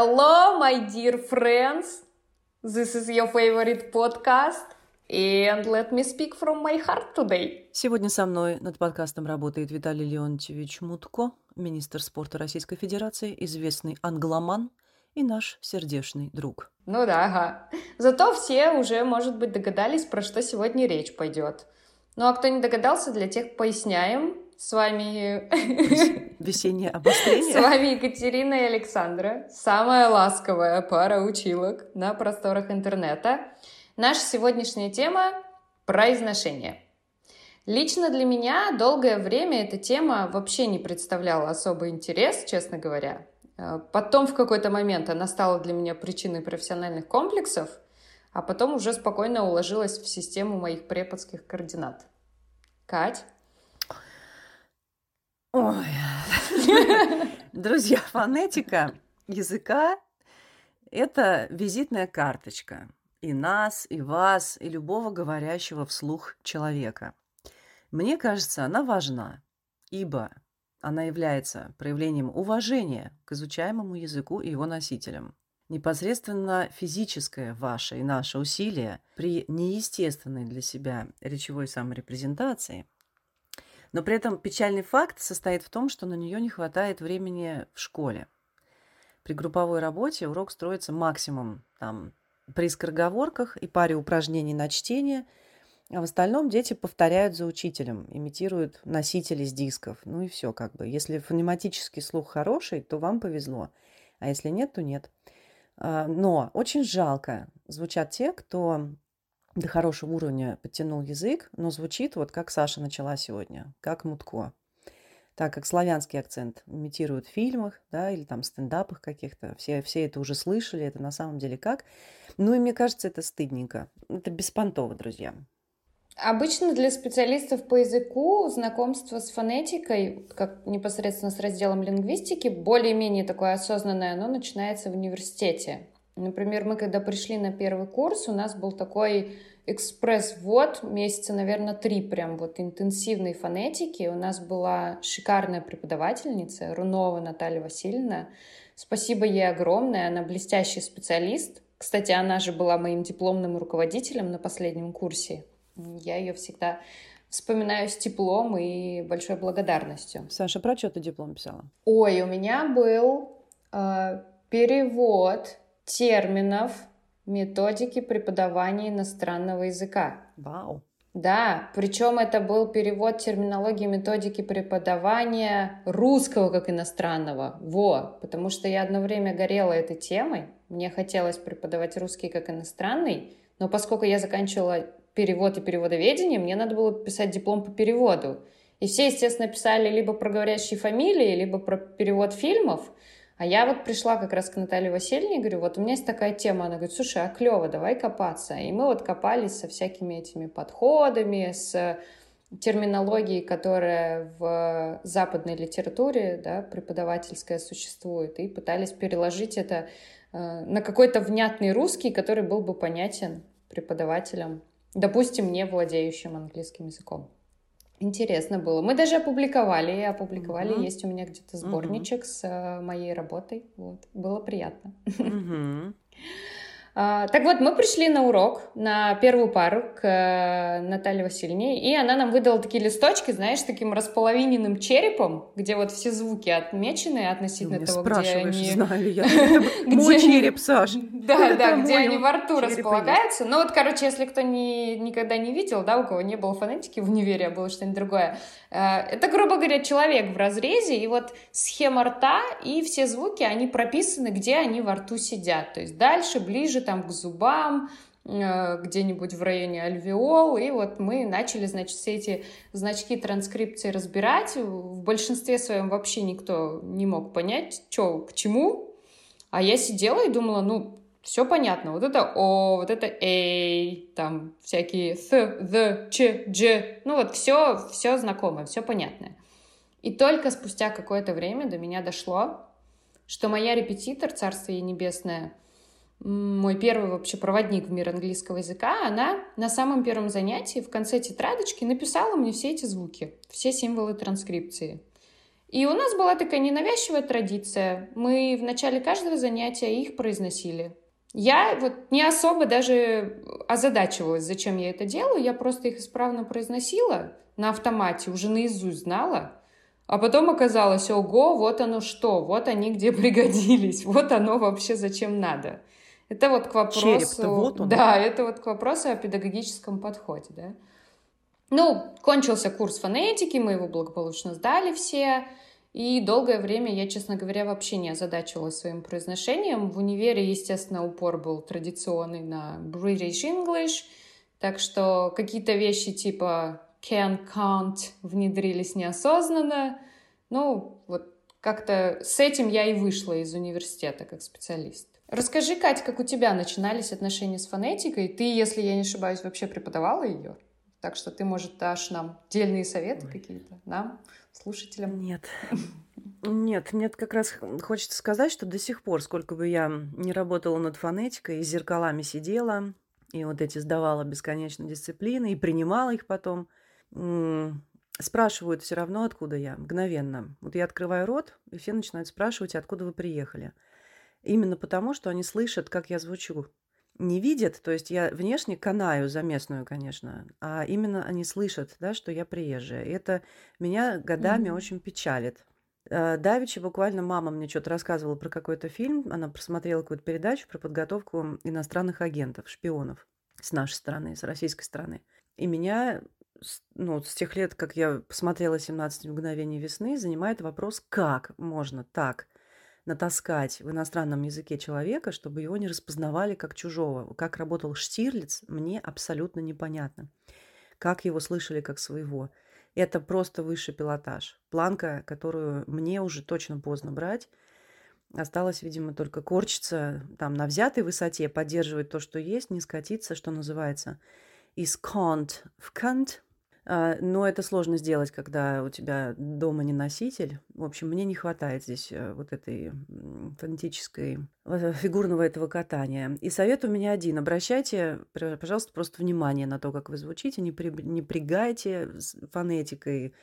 Hello, my dear friends. This is your favorite podcast. And let me speak from my heart today. Сегодня со мной над подкастом работает Виталий Леонтьевич Мутко, министр спорта Российской Федерации, известный англоман и наш сердечный друг. Ну да, ага. Зато все уже, может быть, догадались, про что сегодня речь пойдет. Ну а кто не догадался, для тех поясняем. С вами... Весеннее обострение. С вами Екатерина и Александра, самая ласковая пара училок на просторах интернета. Наша сегодняшняя тема — произношение. Лично для меня долгое время эта тема вообще не представляла особый интерес, честно говоря. Э, потом в какой-то момент она стала для меня причиной профессиональных комплексов, а потом уже спокойно уложилась в систему моих преподских координат. Кать? Ой. Друзья, фонетика языка — это визитная карточка и нас, и вас, и любого говорящего вслух человека. Мне кажется, она важна, ибо она является проявлением уважения к изучаемому языку и его носителям. Непосредственно физическое ваше и наше усилие при неестественной для себя речевой саморепрезентации – но при этом печальный факт состоит в том, что на нее не хватает времени в школе. При групповой работе урок строится максимум там, при скороговорках и паре упражнений на чтение, а в остальном дети повторяют за учителем, имитируют носители с дисков. Ну и все как бы. Если фонематический слух хороший, то вам повезло, а если нет, то нет. А, но очень жалко звучат те, кто до хорошего уровня подтянул язык, но звучит вот как Саша начала сегодня, как Мутко. Так как славянский акцент имитируют в фильмах, да, или там стендапах каких-то, все, все это уже слышали, это на самом деле как. Ну и мне кажется, это стыдненько. Это беспонтово, друзья. Обычно для специалистов по языку знакомство с фонетикой, как непосредственно с разделом лингвистики, более-менее такое осознанное, оно начинается в университете. Например, мы когда пришли на первый курс, у нас был такой экспресс-ввод, месяца, наверное, три прям вот интенсивной фонетики. У нас была шикарная преподавательница Рунова Наталья Васильевна. Спасибо ей огромное, она блестящий специалист. Кстати, она же была моим дипломным руководителем на последнем курсе. Я ее всегда вспоминаю с теплом и большой благодарностью. Саша, про что ты диплом писала? Ой, у меня был э, перевод терминов методики преподавания иностранного языка. Вау. Да, причем это был перевод терминологии методики преподавания русского как иностранного. Во, потому что я одно время горела этой темой, мне хотелось преподавать русский как иностранный, но поскольку я заканчивала перевод и переводоведение, мне надо было писать диплом по переводу. И все, естественно, писали либо про говорящие фамилии, либо про перевод фильмов. А я вот пришла как раз к Наталье Васильевне и говорю, вот у меня есть такая тема. Она говорит, слушай, а клево, давай копаться. И мы вот копались со всякими этими подходами, с терминологией, которая в западной литературе, да, преподавательская существует, и пытались переложить это э, на какой-то внятный русский, который был бы понятен преподавателям, допустим, не владеющим английским языком. Интересно было. Мы даже опубликовали, опубликовали. Mm-hmm. Есть у меня где-то сборничек mm-hmm. с э, моей работой. Вот. Было приятно. Mm-hmm. А, так вот, мы пришли на урок, на первую пару к э, Наталье Васильевне, и она нам выдала такие листочки, знаешь, таким располовиненным черепом, где вот все звуки отмечены относительно того, где они... знаю я. Мой череп, Саш. Да, да, где они во рту располагаются. Ну вот, короче, если кто никогда не видел, да, у кого не было фонетики в универе, а было что-нибудь другое, э, это, грубо говоря, человек в разрезе, и вот схема рта и все звуки, они прописаны, где они во рту сидят. То есть дальше, ближе, там к зубам, э, где-нибудь в районе альвеол, и вот мы начали, значит, все эти значки транскрипции разбирать. В большинстве своем вообще никто не мог понять, что к чему, а я сидела и думала, ну, все понятно, вот это О, вот это Эй, там всякие Th, The, Ч, Дж, ну вот все, все знакомое, все понятное. И только спустя какое-то время до меня дошло, что моя репетитор, Царство ей небесное, мой первый вообще проводник в мир английского языка, она на самом первом занятии в конце тетрадочки написала мне все эти звуки, все символы транскрипции. И у нас была такая ненавязчивая традиция. Мы в начале каждого занятия их произносили. Я вот не особо даже озадачивалась, зачем я это делаю. Я просто их исправно произносила на автомате, уже наизусть знала. А потом оказалось, ого, вот оно что, вот они где пригодились, вот оно вообще зачем надо. Это вот к вопросу... вот он. Да, это вот к вопросу о педагогическом подходе, да. Ну, кончился курс фонетики, мы его благополучно сдали все, и долгое время я, честно говоря, вообще не озадачивалась своим произношением. В универе, естественно, упор был традиционный на British English, так что какие-то вещи типа can, can't внедрились неосознанно. Ну, вот как-то с этим я и вышла из университета как специалист. Расскажи, Катя, как у тебя начинались отношения с фонетикой? Ты, если я не ошибаюсь, вообще преподавала ее? Так что ты, может, дашь нам дельные советы какие-то нам, слушателям? Нет. Нет, мне как раз хочется сказать, что до сих пор, сколько бы я не работала над фонетикой, и с зеркалами сидела, и вот эти сдавала бесконечно дисциплины, и принимала их потом, спрашивают все равно, откуда я, мгновенно. Вот я открываю рот, и все начинают спрашивать, откуда вы приехали. Именно потому, что они слышат, как я звучу. Не видят, то есть я внешне канаю за местную, конечно, а именно они слышат, да, что я приезжая. И это меня годами mm-hmm. очень печалит. Э, Давичи буквально мама мне что-то рассказывала про какой-то фильм, она просмотрела какую-то передачу про подготовку иностранных агентов, шпионов с нашей стороны, с российской стороны. И меня ну, с тех лет, как я посмотрела «17 мгновений весны», занимает вопрос, как можно так натаскать в иностранном языке человека, чтобы его не распознавали как чужого. Как работал Штирлиц, мне абсолютно непонятно. Как его слышали как своего. Это просто высший пилотаж. Планка, которую мне уже точно поздно брать. Осталось, видимо, только корчиться там на взятой высоте, поддерживать то, что есть, не скатиться, что называется, из can't в а, но это сложно сделать, когда у тебя дома не носитель. В общем, мне не хватает здесь э, вот этой фонетической, э, фигурного этого катания. И совет у меня один. Обращайте, пожалуйста, просто внимание на то, как вы звучите. Не, при, не пригайте фонетикой.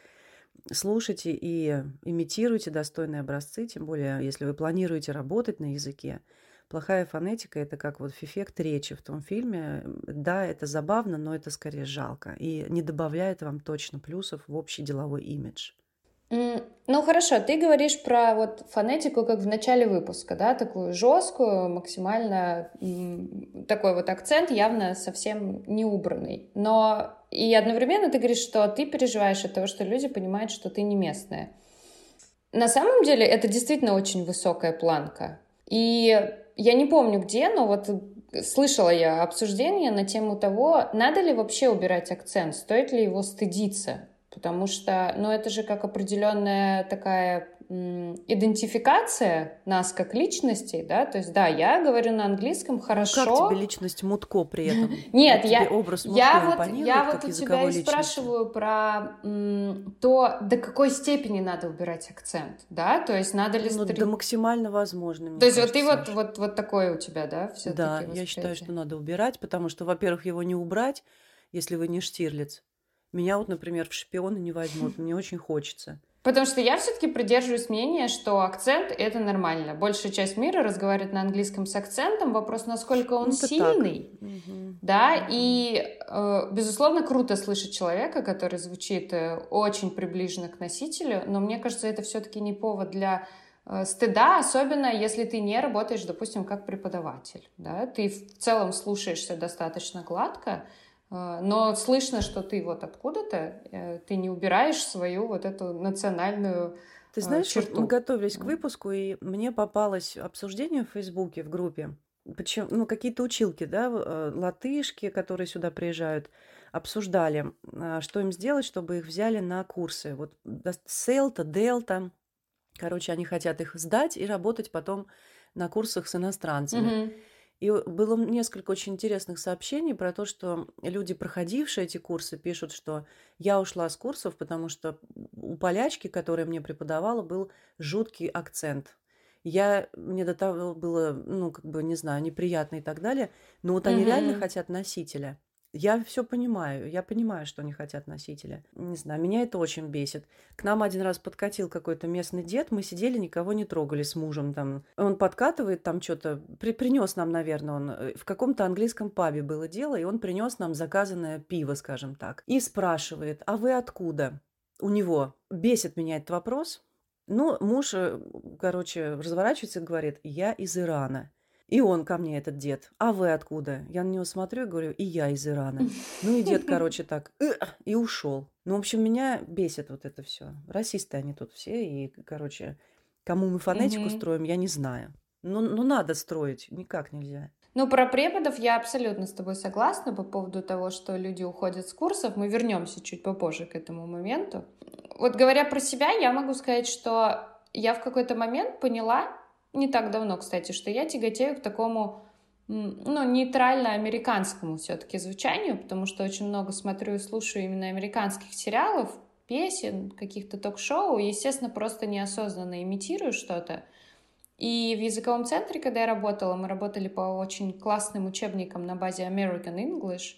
Слушайте и имитируйте достойные образцы, тем более, если вы планируете работать на языке. Плохая фонетика – это как вот эффект речи в том фильме. Да, это забавно, но это скорее жалко. И не добавляет вам точно плюсов в общий деловой имидж. Ну хорошо, ты говоришь про вот фонетику как в начале выпуска, да, такую жесткую, максимально такой вот акцент явно совсем не убранный. Но и одновременно ты говоришь, что ты переживаешь от того, что люди понимают, что ты не местная. На самом деле это действительно очень высокая планка. И я не помню где, но вот слышала я обсуждение на тему того, надо ли вообще убирать акцент, стоит ли его стыдиться. Потому что, ну, это же как определенная такая идентификация нас как личностей, да, то есть, да, я говорю на английском хорошо. Ну, как тебе личность Мутко при этом? Нет, я, образ Мутко я вот, я вот у тебя и спрашиваю про м, то, до какой степени надо убирать акцент, да, то есть надо ли... Ну, стри... до максимально возможно, То есть кажется, вот ты вот, вот, вот такой у тебя, да, все Да, я считаю, что надо убирать, потому что, во-первых, его не убрать, если вы не Штирлиц. Меня вот, например, в шпионы не возьмут, мне очень хочется. Потому что я все-таки придерживаюсь мнения, что акцент — это нормально. Большая часть мира разговаривает на английском с акцентом. Вопрос, насколько он ну, сильный. Угу. Да, и, э, безусловно, круто слышать человека, который звучит э, очень приближенно к носителю, но мне кажется, это все-таки не повод для э, стыда, особенно если ты не работаешь, допустим, как преподаватель. Да? Ты в целом слушаешься достаточно гладко, но слышно, что ты вот откуда-то, э, ты не убираешь свою вот эту национальную Ты знаешь, черту. мы готовились к выпуску, и мне попалось обсуждение в Фейсбуке, в группе. Почему, ну, какие-то училки, да, э, латышки, которые сюда приезжают, обсуждали, а, что им сделать, чтобы их взяли на курсы. Вот Селта, Дельта. Короче, они хотят их сдать и работать потом на курсах с иностранцами. Mm-hmm. И было несколько очень интересных сообщений про то, что люди, проходившие эти курсы, пишут, что я ушла с курсов, потому что у полячки, которая мне преподавала, был жуткий акцент. Я, мне до того было, ну, как бы, не знаю, неприятно и так далее. Но вот они mm-hmm. реально хотят носителя. Я все понимаю, я понимаю, что они хотят носителя. Не знаю, меня это очень бесит. К нам один раз подкатил какой-то местный дед, мы сидели, никого не трогали с мужем там. Он подкатывает там что-то, при, принес нам, наверное, он э, в каком-то английском пабе было дело, и он принес нам заказанное пиво, скажем так, и спрашивает, а вы откуда? У него бесит меня этот вопрос. Ну, муж, э, короче, разворачивается и говорит, я из Ирана. И он ко мне, этот дед. А вы откуда? Я на него смотрю и говорю, и я из Ирана. Ну и дед, короче, так, и ушел. Ну, в общем, меня бесит вот это все. Расисты они тут все. И, короче, кому мы фонетику строим, я не знаю. Ну, ну, надо строить, никак нельзя. Ну, про преподов я абсолютно с тобой согласна по поводу того, что люди уходят с курсов. Мы вернемся чуть попозже к этому моменту. Вот говоря про себя, я могу сказать, что я в какой-то момент поняла, не так давно, кстати, что я тяготею к такому ну, нейтрально-американскому все-таки звучанию, потому что очень много смотрю и слушаю именно американских сериалов, песен, каких-то ток-шоу, естественно, просто неосознанно имитирую что-то. И в языковом центре, когда я работала, мы работали по очень классным учебникам на базе American English.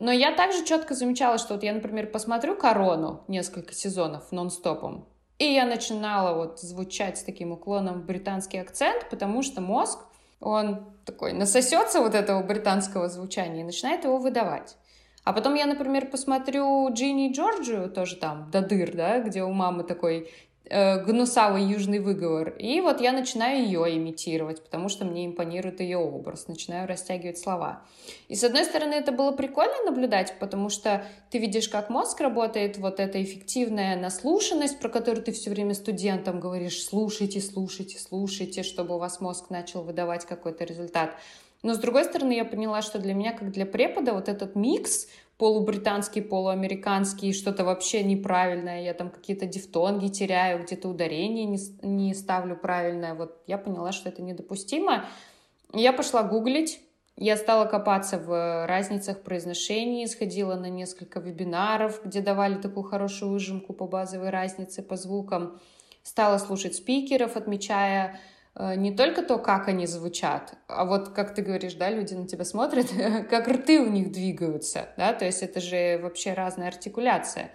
Но я также четко замечала, что вот я, например, посмотрю «Корону» несколько сезонов нон-стопом, и я начинала вот звучать с таким уклоном в британский акцент, потому что мозг, он такой насосется вот этого британского звучания и начинает его выдавать. А потом я, например, посмотрю Джинни и Джорджию, тоже там, до дыр, да, где у мамы такой гнусавый южный выговор. И вот я начинаю ее имитировать, потому что мне импонирует ее образ, начинаю растягивать слова. И с одной стороны, это было прикольно наблюдать, потому что ты видишь, как мозг работает, вот эта эффективная наслушанность, про которую ты все время студентам говоришь, слушайте, слушайте, слушайте, чтобы у вас мозг начал выдавать какой-то результат. Но с другой стороны, я поняла, что для меня, как для препода, вот этот микс полубританский, полуамериканский, что-то вообще неправильное, я там какие-то дифтонги теряю, где-то ударение не, не ставлю правильное. Вот я поняла, что это недопустимо. Я пошла гуглить, я стала копаться в разницах произношений, сходила на несколько вебинаров, где давали такую хорошую выжимку по базовой разнице по звукам, стала слушать спикеров, отмечая не только то, как они звучат, а вот, как ты говоришь, да, люди на тебя смотрят, как рты у них двигаются, да, то есть это же вообще разная артикуляция.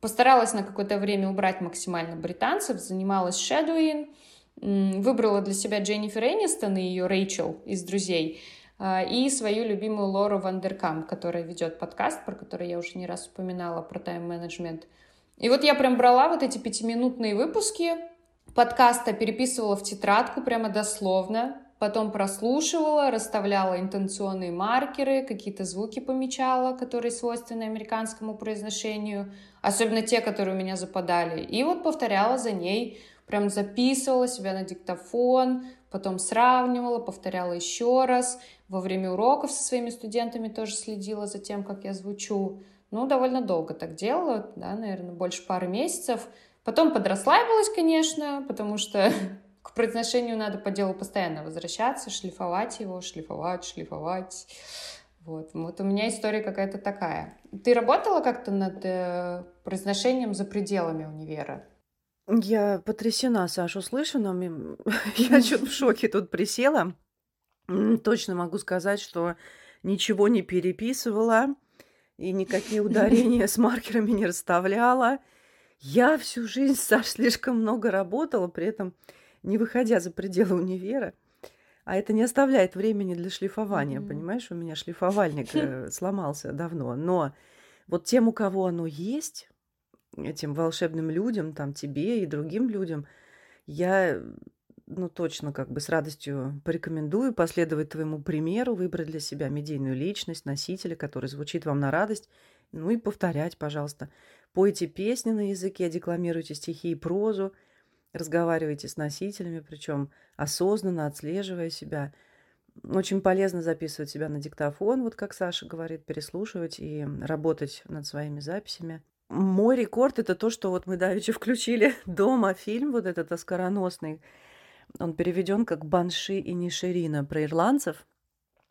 Постаралась на какое-то время убрать максимально британцев, занималась шедуин, выбрала для себя Дженнифер Энистон и ее Рэйчел из «Друзей», э, и свою любимую Лору Вандеркам, которая ведет подкаст, про который я уже не раз упоминала, про тайм-менеджмент. И вот я прям брала вот эти пятиминутные выпуски, подкаста переписывала в тетрадку прямо дословно, потом прослушивала, расставляла интенционные маркеры, какие-то звуки помечала, которые свойственны американскому произношению, особенно те, которые у меня западали. И вот повторяла за ней, прям записывала себя на диктофон, потом сравнивала, повторяла еще раз. Во время уроков со своими студентами тоже следила за тем, как я звучу. Ну, довольно долго так делала, да, наверное, больше пары месяцев. Потом подрасслабилась, конечно, потому что к произношению надо по делу постоянно возвращаться, шлифовать его, шлифовать, шлифовать. Вот. вот у меня история какая-то такая. Ты работала как-то над э, произношением за пределами универа? Я потрясена, Саша, услышанным. Я что-то в шоке тут присела. Точно могу сказать, что ничего не переписывала и никакие ударения с маркерами не расставляла. Я всю жизнь, Саш, слишком много работала, при этом не выходя за пределы универа. А это не оставляет времени для шлифования, mm-hmm. понимаешь? У меня шлифовальник э, сломался давно. Но вот тем, у кого оно есть, этим волшебным людям, там тебе и другим людям, я, ну, точно как бы с радостью порекомендую последовать твоему примеру, выбрать для себя медийную личность, носителя, который звучит вам на радость, ну и повторять, пожалуйста. Пойте песни на языке, декламируйте стихи и прозу, разговаривайте с носителями, причем осознанно отслеживая себя. Очень полезно записывать себя на диктофон, вот как Саша говорит, переслушивать и работать над своими записями. Мой рекорд – это то, что вот мы давеча включили дома фильм, вот этот оскароносный. Он переведен как «Банши и Ниширина» про ирландцев.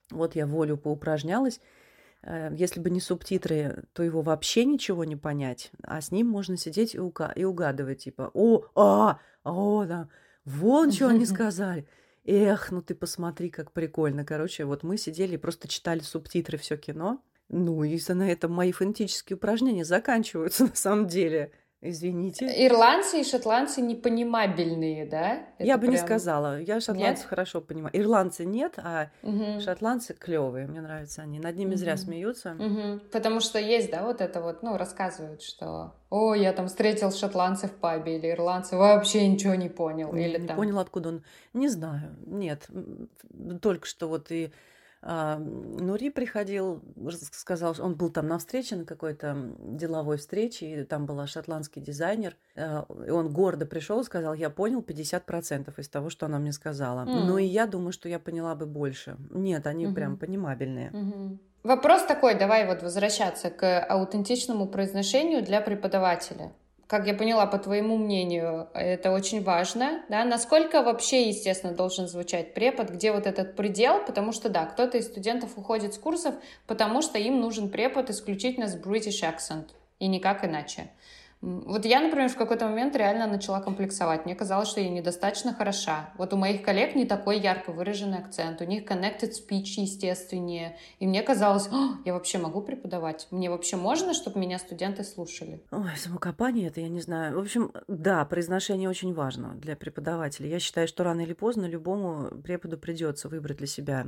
Вот я волю поупражнялась – если бы не субтитры, то его вообще ничего не понять, а с ним можно сидеть и, уга- и угадывать, типа, о, а, о, да, вон что они сказали. Эх, ну ты посмотри, как прикольно. Короче, вот мы сидели и просто читали субтитры все кино. Ну, и на этом мои фонетические упражнения заканчиваются на самом деле. Извините. Ирландцы и шотландцы непонимабельные, да? Это я бы прям... не сказала. Я шотландцев нет? хорошо понимаю. Ирландцы нет, а угу. шотландцы клевые. Мне нравятся они. Над ними угу. зря смеются. Угу. Потому что есть, да, вот это вот, ну, рассказывают, что о, я там встретил шотландцев в пабе или ирландцы, вообще ничего не понял. Не, или не там... понял, откуда он. Не знаю. Нет. Только что вот и Нури приходил, сказал, он был там на встрече, на какой-то деловой встрече, и там был шотландский дизайнер, а, и он гордо пришел и сказал, я понял 50% из того, что она мне сказала. Mm. Ну и я думаю, что я поняла бы больше. Нет, они mm-hmm. прям понимабельные. Mm-hmm. Вопрос такой, давай вот возвращаться к аутентичному произношению для преподавателя как я поняла, по твоему мнению, это очень важно, да, насколько вообще, естественно, должен звучать препод, где вот этот предел, потому что, да, кто-то из студентов уходит с курсов, потому что им нужен препод исключительно с British accent, и никак иначе. Вот я, например, в какой-то момент реально начала комплексовать. Мне казалось, что я недостаточно хороша. Вот у моих коллег не такой ярко выраженный акцент. У них connected speech естественнее. И мне казалось, я вообще могу преподавать? Мне вообще можно, чтобы меня студенты слушали? Ой, самокопание это я не знаю. В общем, да, произношение очень важно для преподавателя. Я считаю, что рано или поздно любому преподу придется выбрать для себя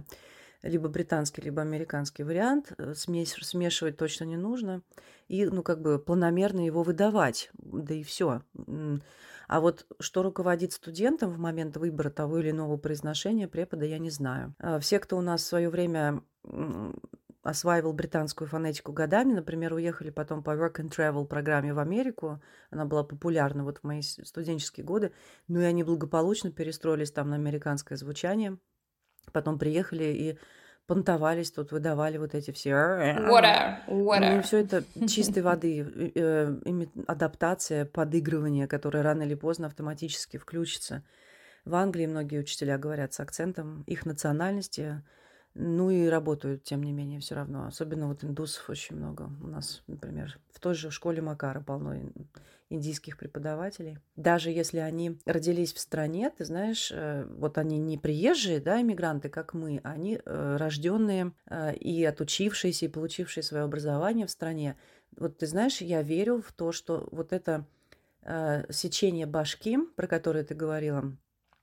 либо британский, либо американский вариант. Э, смесь смешивать точно не нужно. И, ну, как бы планомерно его выдавать. Да и все. А вот что руководит студентом в момент выбора того или иного произношения препода, я не знаю. А все, кто у нас в свое время осваивал британскую фонетику годами, например, уехали потом по Work and Travel программе в Америку, она была популярна вот в мои студенческие годы, ну и они благополучно перестроились там на американское звучание, Потом приехали и понтовались тут, выдавали вот эти все... Water, water. Ну, все это чистой воды, э, адаптация, подыгрывание, которое рано или поздно автоматически включится. В Англии многие учителя говорят с акцентом их национальности, ну и работают, тем не менее, все равно. Особенно вот индусов очень много. У нас, например, в той же школе Макара полно индийских преподавателей. Даже если они родились в стране, ты знаешь, э, вот они не приезжие, да, иммигранты, как мы, они э, рожденные э, и отучившиеся, и получившие свое образование в стране. Вот ты знаешь, я верю в то, что вот это сечение башки, про которое ты говорила,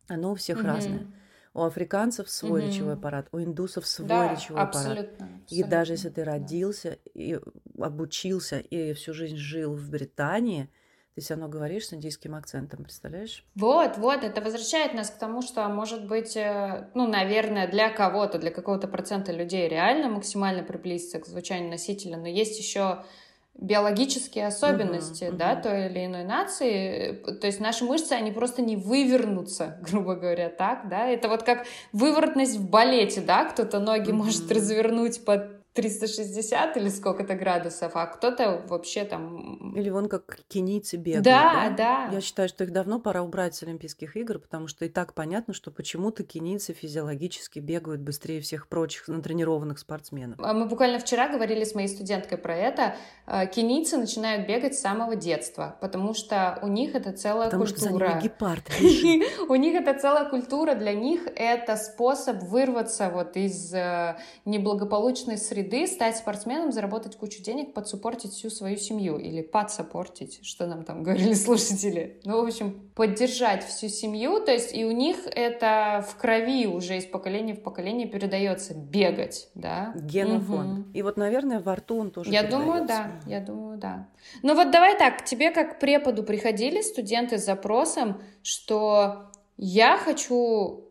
оно у всех mm-hmm. разное. У африканцев свой угу. речевой аппарат, у индусов свой да, речевой абсолютно, аппарат. Абсолютно. И даже если ты родился и обучился и всю жизнь жил в Британии, ты все равно говоришь с индийским акцентом, представляешь? Вот, вот, это возвращает нас к тому, что, может быть, э, ну, наверное, для кого-то, для какого-то процента людей реально максимально приблизиться к звучанию носителя, но есть еще биологические особенности, uh-huh, да, uh-huh. той или иной нации. То есть наши мышцы, они просто не вывернутся, грубо говоря, так, да. Это вот как выворотность в балете, да, кто-то ноги uh-huh. может развернуть под 360 или сколько-то градусов, а кто-то вообще там... Или вон как кенийцы бегают. Да, да, да. Я считаю, что их давно пора убрать с Олимпийских игр, потому что и так понятно, что почему-то кенийцы физиологически бегают быстрее всех прочих натренированных спортсменов. А мы буквально вчера говорили с моей студенткой про это. А, кенийцы начинают бегать с самого детства, потому что у них это целая потому культура. Потому что за ними гепард У них это целая культура, для них это способ вырваться вот из э, неблагополучной среды среды, стать спортсменом, заработать кучу денег, подсуппортить всю свою семью или подсопортить, что нам там говорили слушатели. Ну, в общем, поддержать всю семью, то есть и у них это в крови уже из поколения в поколение передается бегать, да. Генофонд. Угу. И вот, наверное, во рту он тоже Я думаю, да, я думаю, да. Ну вот давай так, тебе как преподу приходили студенты с запросом, что я хочу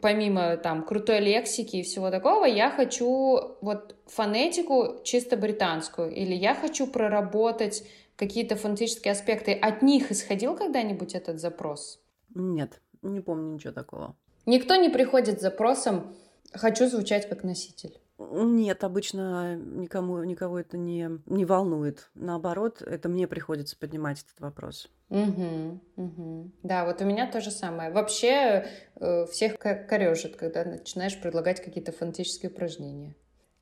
помимо там крутой лексики и всего такого, я хочу вот фонетику чисто британскую, или я хочу проработать какие-то фонетические аспекты. От них исходил когда-нибудь этот запрос? Нет, не помню ничего такого. Никто не приходит с запросом «хочу звучать как носитель». Нет, обычно никому, никого это не, не волнует. Наоборот, это мне приходится поднимать этот вопрос. Угу, угу. Да, вот у меня то же самое. Вообще э, всех корежит, когда начинаешь предлагать какие-то фантастические упражнения.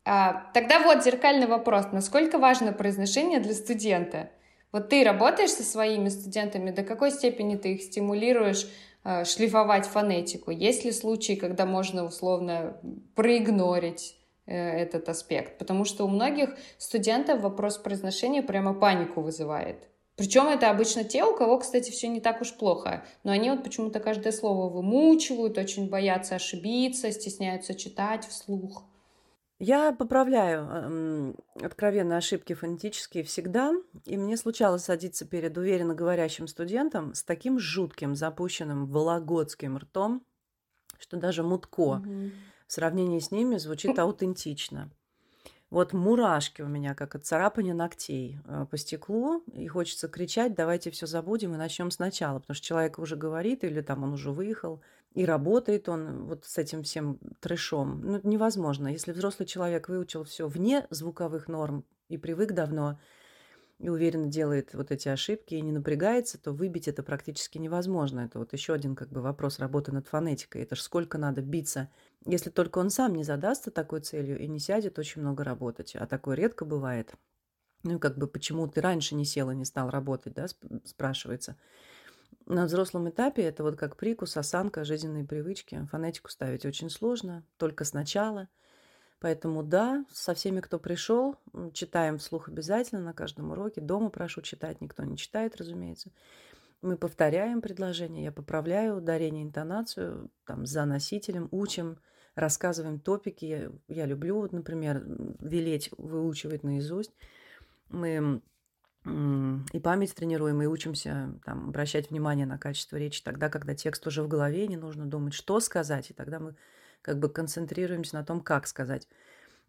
А, тогда вот зеркальный вопрос. Насколько важно произношение для студента? Вот ты работаешь со своими студентами, до какой степени ты их стимулируешь э, шлифовать фонетику? Есть ли случаи, когда можно условно проигнорить этот аспект, потому что у многих студентов вопрос произношения прямо панику вызывает. Причем это обычно те, у кого, кстати, все не так уж плохо, но они вот почему-то каждое слово вымучивают, очень боятся ошибиться, стесняются читать вслух. Я поправляю э, откровенные ошибки фонетические всегда, и мне случалось садиться перед уверенно говорящим студентом с таким жутким, запущенным вологодским ртом, что даже мутко Мгм. В сравнении с ними звучит аутентично. Вот мурашки у меня, как от царапания ногтей э, по стеклу, и хочется кричать, давайте все забудем и начнем сначала, потому что человек уже говорит, или там он уже выехал, и работает он вот с этим всем трэшом. Ну, невозможно. Если взрослый человек выучил все вне звуковых норм и привык давно, и уверенно делает вот эти ошибки и не напрягается, то выбить это практически невозможно. Это вот еще один как бы вопрос работы над фонетикой. Это ж сколько надо биться, если только он сам не задастся такой целью и не сядет очень много работать. А такое редко бывает. Ну и как бы почему ты раньше не сел и не стал работать, да, сп- спрашивается. На взрослом этапе это вот как прикус, осанка, жизненные привычки. Фонетику ставить очень сложно, только сначала. Поэтому да, со всеми, кто пришел, читаем вслух обязательно на каждом уроке. Дома прошу читать, никто не читает, разумеется. Мы повторяем предложение, я поправляю ударение, интонацию, там, за носителем, учим, рассказываем топики. Я, я люблю, вот, например, велеть выучивать наизусть. Мы и память тренируем, и учимся там, обращать внимание на качество речи тогда, когда текст уже в голове, не нужно думать, что сказать, и тогда мы как бы концентрируемся на том, как сказать.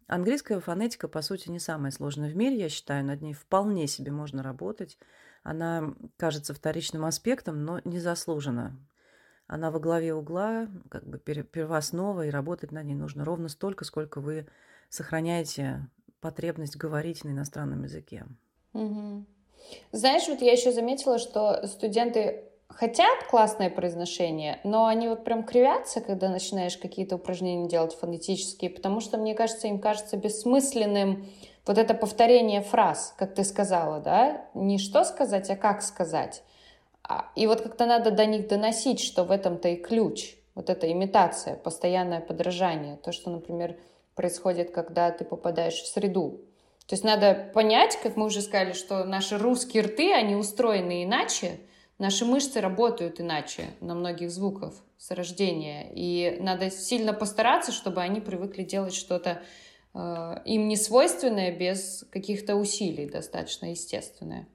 Английская фонетика, по сути, не самая сложная в мире, я считаю, над ней вполне себе можно работать. Она кажется вторичным аспектом, но незаслуженно. Она во главе угла, как бы пер- первооснова, и работать над ней нужно ровно столько, сколько вы сохраняете потребность говорить на иностранном языке. Мгм. Знаешь, вот я еще заметила, что студенты хотят классное произношение, но они вот прям кривятся, когда начинаешь какие-то упражнения делать фонетические, потому что, мне кажется, им кажется бессмысленным вот это повторение фраз, как ты сказала, да? Не что сказать, а как сказать. А- И вот как-то надо до них доносить, что в этом-то и ключ. Вот эта имитация, постоянное подражание. То, что, например, происходит, когда ты попадаешь в среду. То есть надо понять, как мы уже сказали, что наши русские рты, они устроены иначе, наши мышцы работают иначе на многих звуках с рождения. И надо сильно постараться, чтобы они привыкли делать что-то э, им не свойственное без каких-то усилий, достаточно естественное.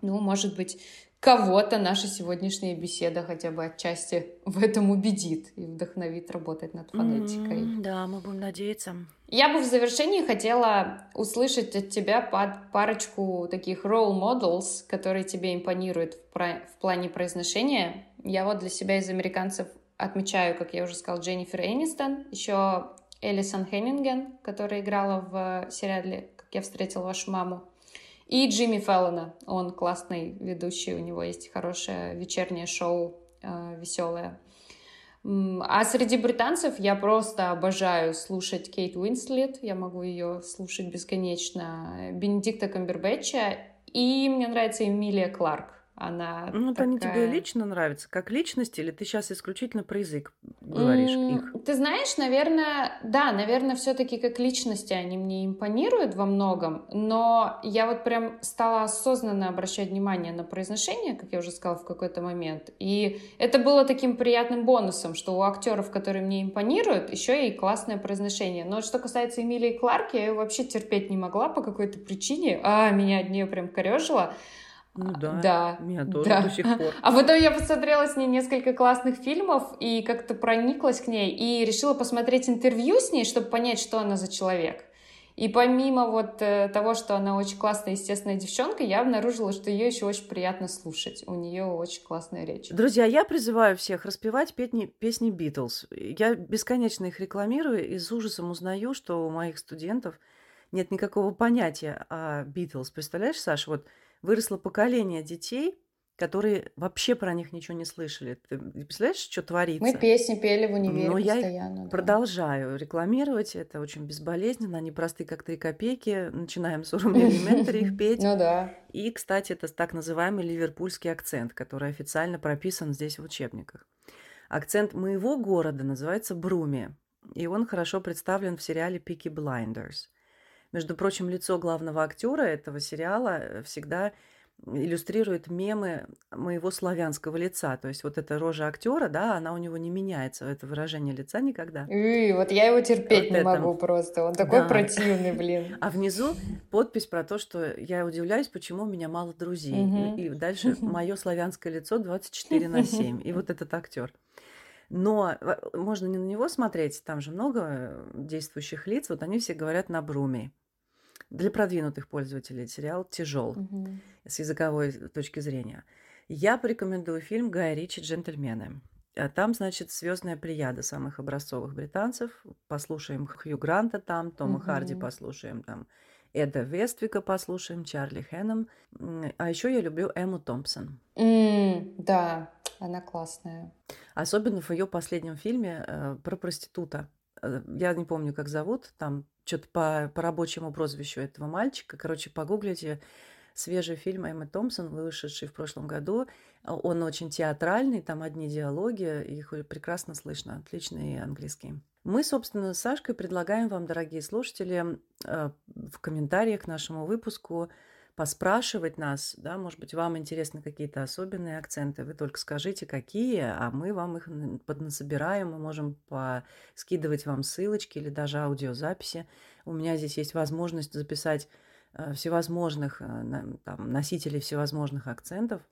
Ну, может быть, кого-то наша сегодняшняя беседа хотя бы отчасти в этом убедит и вдохновит работать над фонетикой. М, Да, мы будем надеяться. Я бы в завершении хотела услышать от тебя парочку таких role models, которые тебе импонируют в, про- в плане произношения. Я вот для себя из американцев отмечаю, как я уже сказала, Дженнифер Энистон, еще Элисон Хеннинген, которая играла в сериале «Как я встретил вашу маму», и Джимми Феллона. Он классный ведущий, у него есть хорошее вечернее шоу, э, веселое. А среди британцев я просто обожаю слушать Кейт Уинслет. Я могу ее слушать бесконечно. Бенедикта Камбербэтча. И мне нравится Эмилия Кларк. Она Ну, вот они тебе такая- лично нравятся, как личность, или ты сейчас исключительно про язык говоришь М, их? Ты знаешь, наверное, да, наверное, все-таки как личности они мне импонируют во многом, но я вот прям стала осознанно обращать внимание на произношение, как я уже сказала в какой-то момент, и это было таким приятным бонусом, что у актеров, которые мне импонируют, еще и классное произношение. Но что касается Эмилии Кларк, я ее вообще терпеть не могла по какой-то причине, а меня от нее прям корежило. Ну да, Да, меня тоже да. до сих пор. А потом я посмотрела с ней несколько классных фильмов и как-то прониклась к ней и решила посмотреть интервью с ней, чтобы понять, что она за человек. И помимо вот э, того, что она очень классная, естественная девчонка, я обнаружила, что ее еще очень приятно слушать. У нее очень классная речь. Друзья, я призываю всех распевать песни, песни Битлз. Я бесконечно их рекламирую и с ужасом узнаю, что у моих студентов нет никакого понятия о Битлз. Представляешь, Саша, вот выросло поколение детей, которые вообще про них ничего не слышали. Ты представляешь, что творится? Мы песни пели в универе Но я постоянно. да. Продолжаю рекламировать, это очень безболезненно, они простые, как три копейки. Начинаем с уровня элементаря их петь. Ну да. И, кстати, это так называемый ливерпульский акцент, который официально прописан здесь в учебниках. Акцент моего города называется Бруми. и он хорошо представлен в сериале «Пики Blinders». Между прочим, лицо главного актера этого сериала э, всегда иллюстрирует мемы моего славянского лица. То есть вот эта рожа актера, да, она у него не меняется, это выражение лица никогда. И, вот я его терпеть вот не это. могу просто, он такой да. противный, блин. А внизу подпись про то, что я удивляюсь, почему у меня мало друзей. Угу. И, и дальше мое славянское лицо 24 на 7. И вот этот актер. Но можно не на него смотреть, там же много действующих лиц, вот они все говорят на бруме. Для продвинутых пользователей сериал тяжел угу. с языковой точки зрения. Я порекомендую фильм Гая Ричи «Джентльмены». А там, значит, звездная плеяда самых образцовых британцев. Послушаем Хью Гранта там, Тома угу. Харди послушаем там, Эда Вествика послушаем, Чарли Хэном. А еще я люблю Эмму Томпсон. Mm, да, она классная. Особенно в ее последнем фильме э, про проститута. Э, я не помню, как зовут, там что-то по, по рабочему прозвищу этого мальчика. Короче, погуглите свежий фильм Эммы Томпсон, вышедший в прошлом году. Он очень театральный, там одни диалоги, их прекрасно слышно, отличный английский. Мы, собственно, с Сашкой предлагаем вам, дорогие слушатели, э, в комментариях к нашему выпуску поспрашивать нас, да, может быть, вам интересны какие-то особенные акценты, вы только скажите, какие, а мы вам их поднасобираем, мы можем скидывать вам ссылочки или даже аудиозаписи. У меня здесь есть возможность записать э, всевозможных э, там, носителей всевозможных акцентов,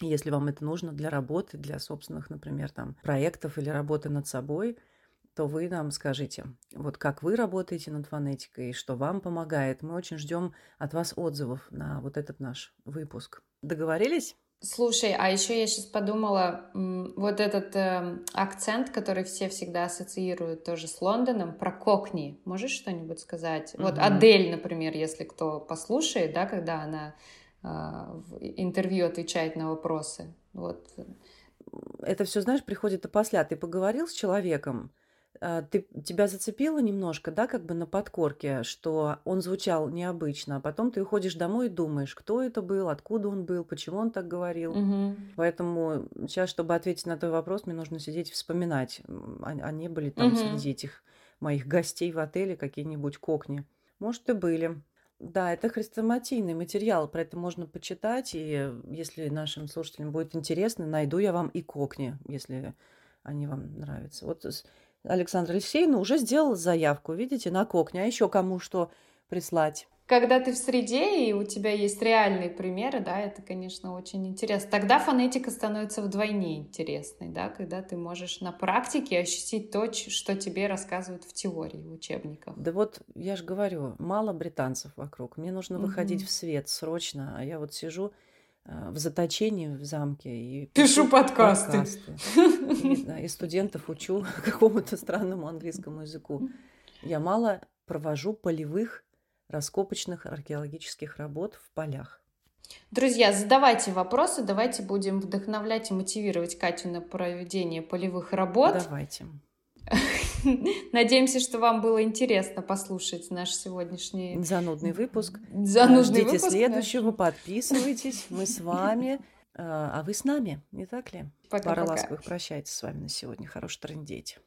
если вам это нужно для работы, для собственных, например, там, проектов или работы над собой – то вы нам скажите, вот как вы работаете над фонетикой, что вам помогает. Мы очень ждем от вас отзывов на вот этот наш выпуск. Договорились? Слушай, а еще я сейчас подумала, вот этот э, акцент, который все всегда ассоциируют тоже с Лондоном, про кокни. Можешь что-нибудь сказать? Mm-hmm. Вот Адель, например, если кто послушает, да, когда она э, в интервью отвечает на вопросы. Вот. Это все, знаешь, приходит опосля. Ты поговорил с человеком, ты, тебя зацепило немножко, да, как бы на подкорке, что он звучал необычно, а потом ты уходишь домой и думаешь, кто это был, откуда он был, почему он так говорил. Угу. Поэтому сейчас, чтобы ответить на твой вопрос, мне нужно сидеть и вспоминать, а, а не были там угу. среди этих моих гостей в отеле какие-нибудь кокни. Может, и были. Да, это хрестоматийный материал, про это можно почитать, и если нашим слушателям будет интересно, найду я вам и кокни, если они вам нравятся. Вот Александра Алексеевна уже сделала заявку, видите, на кокне. А еще кому что прислать? Когда ты в среде, и у тебя есть реальные примеры, да, это, конечно, очень интересно. Тогда фонетика становится вдвойне интересной, да, когда ты можешь на практике ощутить то, что тебе рассказывают в теории в учебниках. Да вот, я же говорю, мало британцев вокруг. Мне нужно выходить угу. в свет срочно, а я вот сижу в заточении в замке. И пишу, подкасты. подкасты. И, да, и студентов учу какому-то странному английскому языку. Я мало провожу полевых раскопочных археологических работ в полях. Друзья, задавайте вопросы, давайте будем вдохновлять и мотивировать Катю на проведение полевых работ. Давайте. Надеемся, что вам было интересно послушать наш сегодняшний... Занудный выпуск. Занудный Ждите выпуск, следующего, да. подписывайтесь. Мы с вами, а, а вы с нами, не так ли? Пока, Пара ласковых прощается с вами на сегодня. Хорош трындеть.